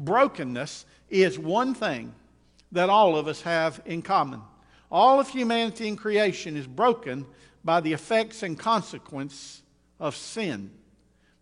brokenness is one thing that all of us have in common. All of humanity and creation is broken by the effects and consequence of sin.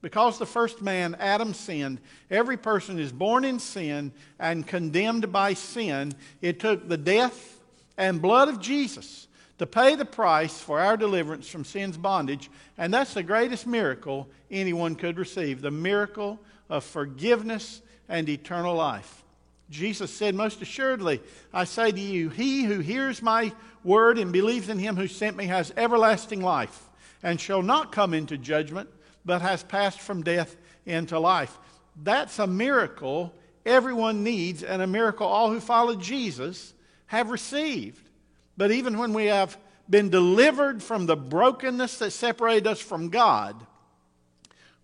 Because the first man, Adam, sinned, every person is born in sin and condemned by sin. It took the death and blood of Jesus to pay the price for our deliverance from sin's bondage. And that's the greatest miracle anyone could receive the miracle of forgiveness and eternal life. Jesus said, Most assuredly, I say to you, he who hears my word and believes in him who sent me has everlasting life and shall not come into judgment but has passed from death into life. That's a miracle everyone needs, and a miracle all who follow Jesus have received. But even when we have been delivered from the brokenness that separated us from God,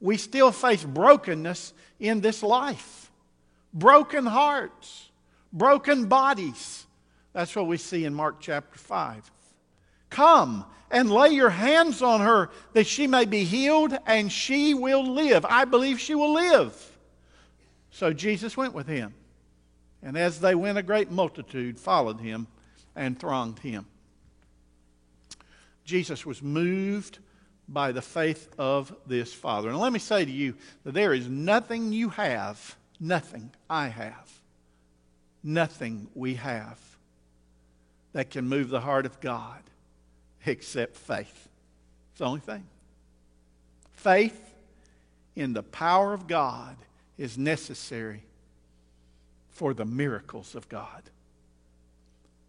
we still face brokenness in this life. Broken hearts, broken bodies. That's what we see in Mark chapter 5. Come and lay your hands on her that she may be healed and she will live. I believe she will live. So Jesus went with him. And as they went, a great multitude followed him and thronged him. Jesus was moved by the faith of this Father. And let me say to you that there is nothing you have, nothing I have, nothing we have that can move the heart of God except faith. It's the only thing. Faith in the power of God is necessary for the miracles of God.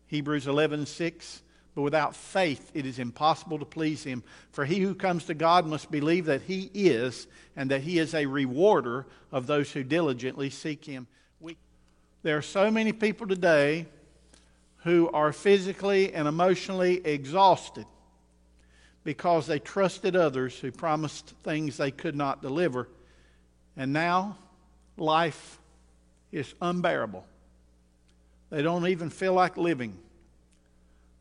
Hebrews 11 6. But without faith, it is impossible to please him. For he who comes to God must believe that he is, and that he is a rewarder of those who diligently seek him. We, there are so many people today who are physically and emotionally exhausted because they trusted others who promised things they could not deliver. And now life is unbearable. They don't even feel like living.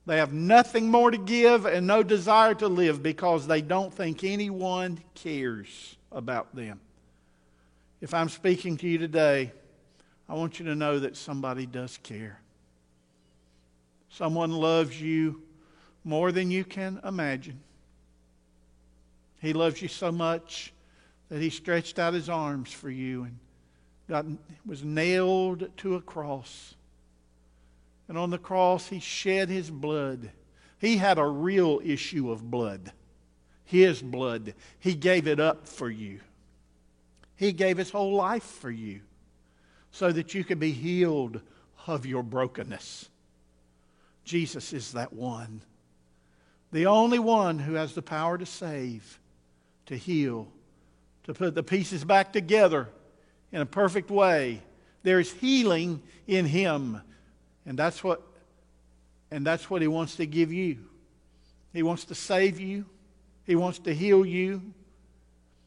They have nothing more to give and no desire to live because they don't think anyone cares about them. If I'm speaking to you today, I want you to know that somebody does care. Someone loves you more than you can imagine. He loves you so much that he stretched out his arms for you and got, was nailed to a cross. And on the cross, he shed his blood. He had a real issue of blood. His blood. He gave it up for you. He gave his whole life for you so that you could be healed of your brokenness. Jesus is that one. The only one who has the power to save, to heal, to put the pieces back together in a perfect way. There's healing in him. And that's what and that's what he wants to give you. He wants to save you. He wants to heal you.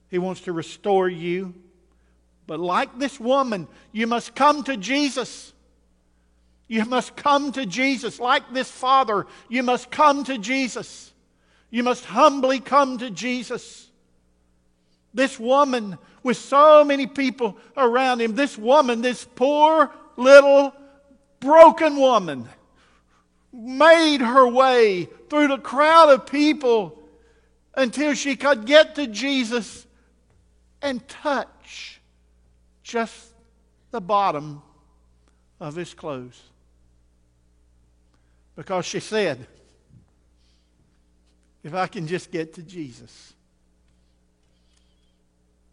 He wants to restore you. But like this woman, you must come to Jesus. You must come to Jesus. Like this father, you must come to Jesus. You must humbly come to Jesus. This woman, with so many people around him, this woman, this poor little broken woman, made her way through the crowd of people until she could get to Jesus and touch just the bottom of his clothes because she said, If I can just get to Jesus,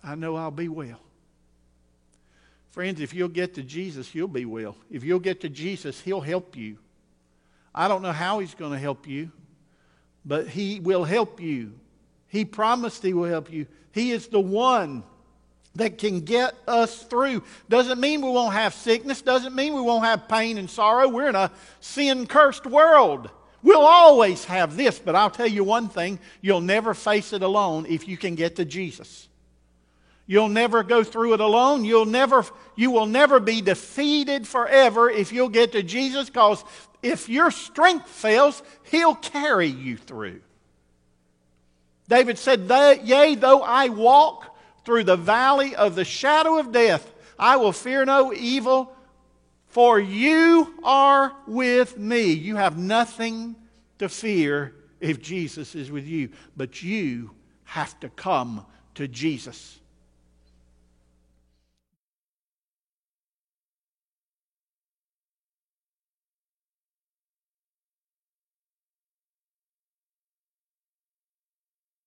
I know I'll be well. Friends, if you'll get to Jesus, you'll be well. If you'll get to Jesus, He'll help you. I don't know how He's going to help you, but He will help you. He promised He will help you. He is the one that can get us through. Doesn't mean we won't have sickness, doesn't mean we won't have pain and sorrow. We're in a sin cursed world. We'll always have this, but I'll tell you one thing you'll never face it alone if you can get to Jesus. You'll never go through it alone. You'll never, you will never be defeated forever if you'll get to Jesus because if your strength fails, He'll carry you through. David said, Yea, though I walk through the valley of the shadow of death, I will fear no evil, for you are with me. You have nothing to fear if Jesus is with you. But you have to come to Jesus.